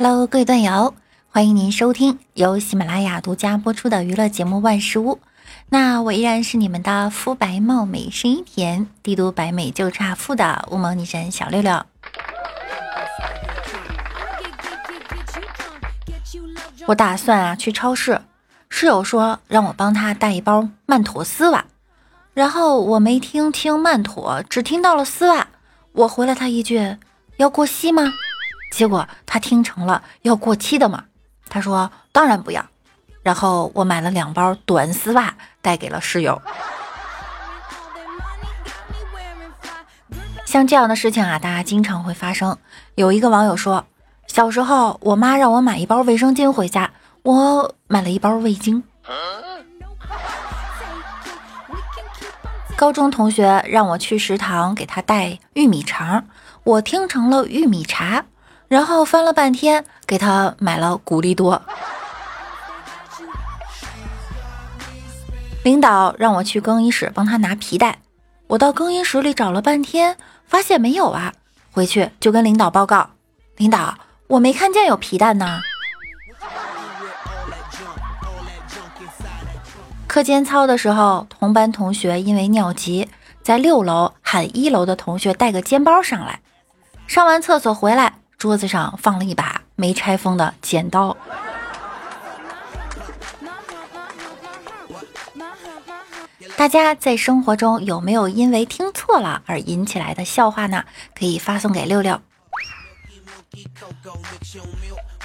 Hello，各位段友，欢迎您收听由喜马拉雅独家播出的娱乐节目《万事屋》。那我依然是你们的肤白貌美、声音甜、帝都白美就差富的乌蒙女神小六六。我打算啊去超市，室友说让我帮他带一包曼妥丝袜，然后我没听清曼妥，只听到了丝袜，我回了他一句：“要过膝吗？”结果他听成了要过期的嘛，他说当然不要。然后我买了两包短丝袜带给了室友。像这样的事情啊，大家经常会发生。有一个网友说，小时候我妈让我买一包卫生巾回家，我买了一包味精。高中同学让我去食堂给他带玉米肠，我听成了玉米茶。然后翻了半天，给他买了古力多。领导让我去更衣室帮他拿皮带，我到更衣室里找了半天，发现没有啊。回去就跟领导报告，领导，我没看见有皮带呢。课间操的时候，同班同学因为尿急，在六楼喊一楼的同学带个肩包上来，上完厕所回来。桌子上放了一把没拆封的剪刀。大家在生活中有没有因为听错了而引起来的笑话呢？可以发送给六六。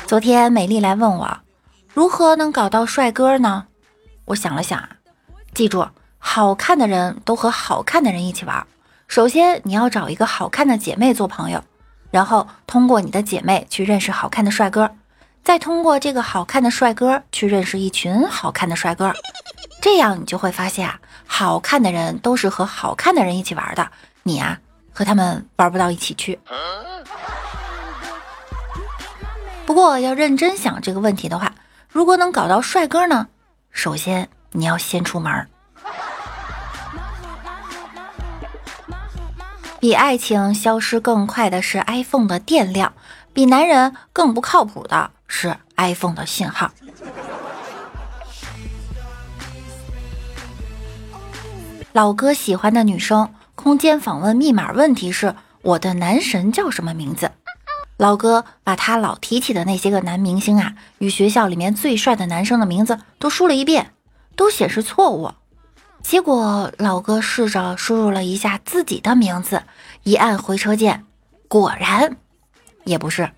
昨天美丽来问我，如何能搞到帅哥呢？我想了想啊，记住，好看的人都和好看的人一起玩。首先，你要找一个好看的姐妹做朋友。然后通过你的姐妹去认识好看的帅哥，再通过这个好看的帅哥去认识一群好看的帅哥，这样你就会发现啊，好看的人都是和好看的人一起玩的，你啊和他们玩不到一起去。不过要认真想这个问题的话，如果能搞到帅哥呢，首先你要先出门。比爱情消失更快的是 iPhone 的电量，比男人更不靠谱的是 iPhone 的信号。老哥喜欢的女生空间访问密码问题是：我的男神叫什么名字？老哥把他老提起的那些个男明星啊，与学校里面最帅的男生的名字都输了一遍，都显示错误。结果老哥试着输入了一下自己的名字，一按回车键，果然也不是。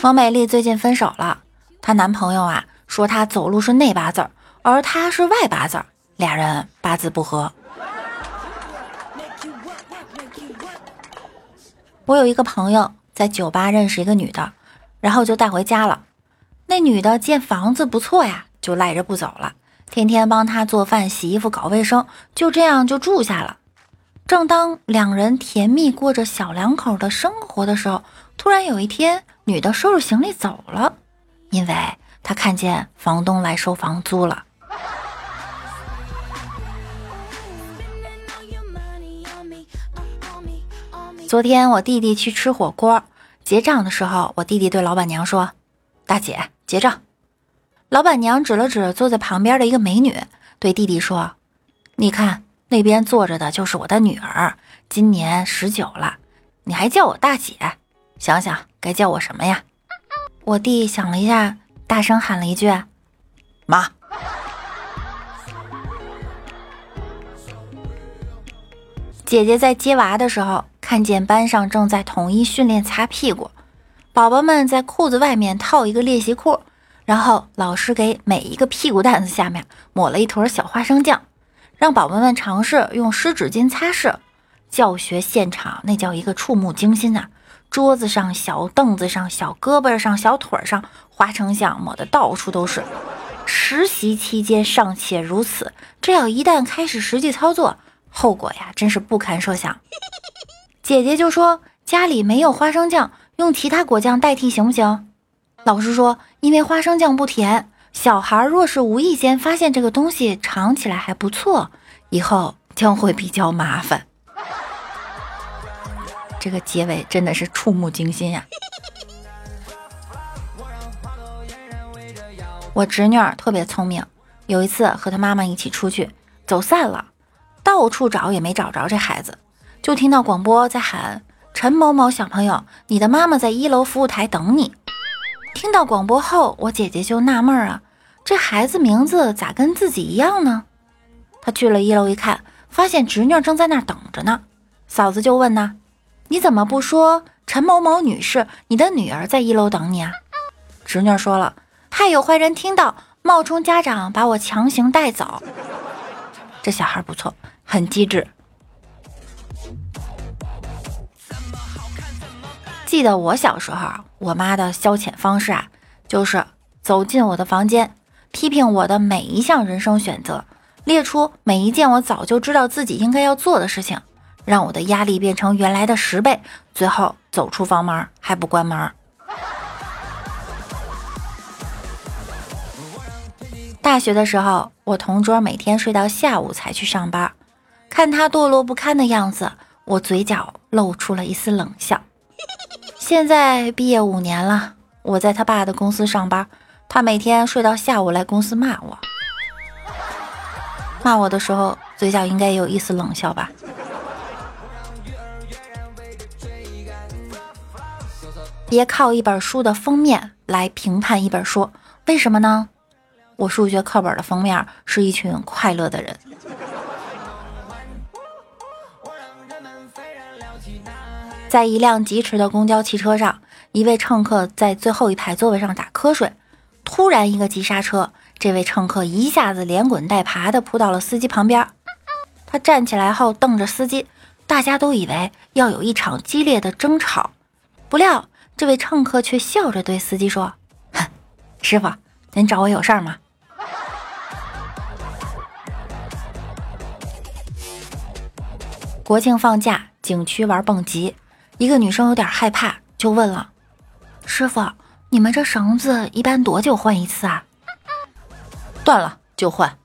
王美丽最近分手了，她男朋友啊说她走路是内八字儿，而她是外八字儿，俩人八字不合。我有一个朋友在酒吧认识一个女的，然后就带回家了。那女的见房子不错呀，就赖着不走了，天天帮他做饭、洗衣服、搞卫生，就这样就住下了。正当两人甜蜜过着小两口的生活的时候，突然有一天，女的收拾行李走了，因为她看见房东来收房租了。昨天我弟弟去吃火锅，结账的时候，我弟弟对老板娘说：“大姐。”结账，老板娘指了指坐在旁边的一个美女，对弟弟说：“你看那边坐着的就是我的女儿，今年十九了，你还叫我大姐，想想该叫我什么呀？”我弟想了一下，大声喊了一句：“妈。”姐姐在接娃的时候，看见班上正在统一训练擦屁股。宝宝们在裤子外面套一个练习裤，然后老师给每一个屁股蛋子下面抹了一坨小花生酱，让宝宝们尝试用湿纸巾擦拭。教学现场那叫一个触目惊心呐！桌子上、小凳子上、小胳膊上、小腿上，花生酱抹的到处都是。实习期间尚且如此，这要一旦开始实际操作，后果呀，真是不堪设想。姐姐就说家里没有花生酱。用其他果酱代替行不行？老师说，因为花生酱不甜，小孩若是无意间发现这个东西尝起来还不错，以后将会比较麻烦。这个结尾真的是触目惊心呀！我侄女儿特别聪明，有一次和她妈妈一起出去，走散了，到处找也没找着这孩子，就听到广播在喊：“陈某某小朋友，你的妈妈在一楼服务台等你。”听到广播后，我姐姐就纳闷啊，这孩子名字咋跟自己一样呢？她去了一楼一看，发现侄女正在那儿等着呢。嫂子就问呢：“你怎么不说陈某某女士，你的女儿在一楼等你啊？”侄女说了。怕有坏人听到，冒充家长把我强行带走。这小孩不错，很机智。记得我小时候，我妈的消遣方式啊，就是走进我的房间，批评我的每一项人生选择，列出每一件我早就知道自己应该要做的事情，让我的压力变成原来的十倍，最后走出房门还不关门。大学的时候，我同桌每天睡到下午才去上班，看他堕落不堪的样子，我嘴角露出了一丝冷笑。现在毕业五年了，我在他爸的公司上班，他每天睡到下午来公司骂我，骂我的时候嘴角应该有一丝冷笑吧。别靠一本书的封面来评判一本书，为什么呢？我数学课本的封面是一群快乐的人。在一辆疾驰的公交汽车上，一位乘客在最后一排座位上打瞌睡，突然一个急刹车，这位乘客一下子连滚带爬的扑到了司机旁边。他站起来后瞪着司机，大家都以为要有一场激烈的争吵，不料这位乘客却笑着对司机说：“哼，师傅，您找我有事儿吗？”国庆放假，景区玩蹦极，一个女生有点害怕，就问了：“师傅，你们这绳子一般多久换一次啊？”断了就换。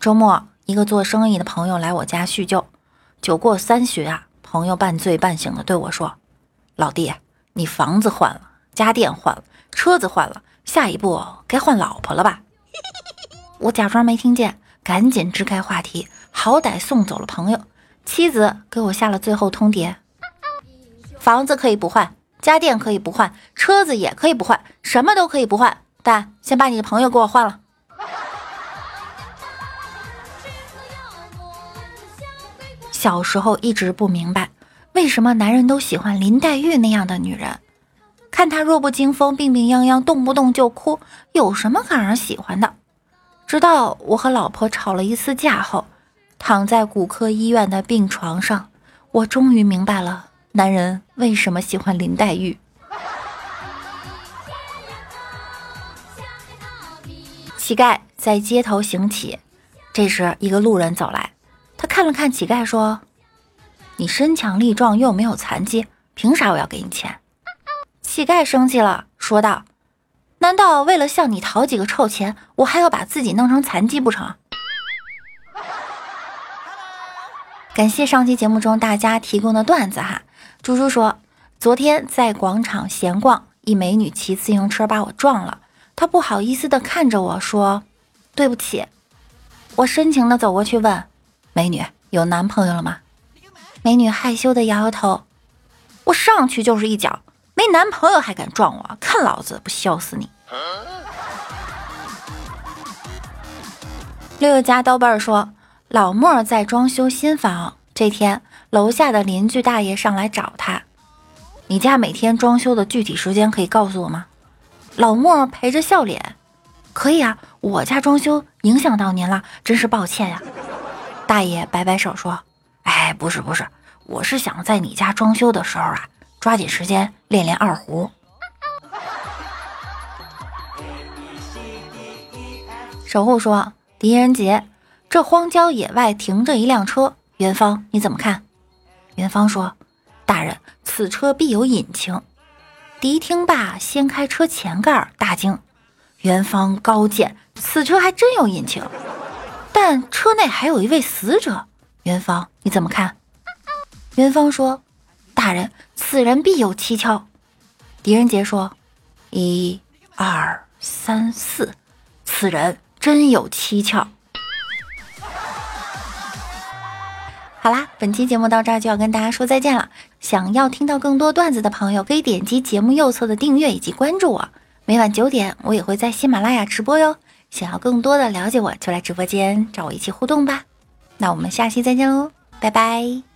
周末，一个做生意的朋友来我家叙旧，酒过三巡啊，朋友半醉半醒的对我说：“老弟，你房子换了，家电换了，车子换了，下一步该换老婆了吧？”我假装没听见，赶紧支开话题，好歹送走了朋友。妻子给我下了最后通牒：房子可以不换，家电可以不换，车子也可以不换，什么都可以不换，但先把你的朋友给我换了。小时候一直不明白，为什么男人都喜欢林黛玉那样的女人？看她弱不禁风、病病殃殃，动不动就哭，有什么可让人喜欢的？直到我和老婆吵了一次架后，躺在骨科医院的病床上，我终于明白了男人为什么喜欢林黛玉。乞丐在街头行乞，这时一个路人走来，他看了看乞丐，说：“你身强力壮又没有残疾，凭啥我要给你钱？”乞丐生气了，说道。难道为了向你讨几个臭钱，我还要把自己弄成残疾不成？感谢上期节目中大家提供的段子哈。猪猪说，昨天在广场闲逛，一美女骑自行车把我撞了，她不好意思的看着我说：“对不起。”我深情的走过去问美女有男朋友了吗？美女害羞的摇摇头。我上去就是一脚。没男朋友还敢撞我？看老子不削死你！六六家刀背儿说，老莫在装修新房，这天楼下的邻居大爷上来找他，你家每天装修的具体时间可以告诉我吗？老莫陪着笑脸，可以啊，我家装修影响到您了，真是抱歉呀。大爷摆摆手说，哎，不是不是，我是想在你家装修的时候啊。抓紧时间练练二胡。守护说：“狄仁杰，这荒郊野外停着一辆车，元芳你怎么看？”元芳说：“大人，此车必有隐情。”狄听罢，掀开车前盖，大惊：“元芳高见，此车还真有隐情。”但但车内还有一位死者。元芳，你怎么看？元芳说：“大人，此人必有蹊跷。”狄仁杰说：“一、二、三、四，此人真有蹊跷。”好啦，本期节目到这儿就要跟大家说再见了。想要听到更多段子的朋友，可以点击节目右侧的订阅以及关注我。每晚九点，我也会在喜马拉雅直播哟。想要更多的了解我，就来直播间找我一起互动吧。那我们下期再见喽，拜拜。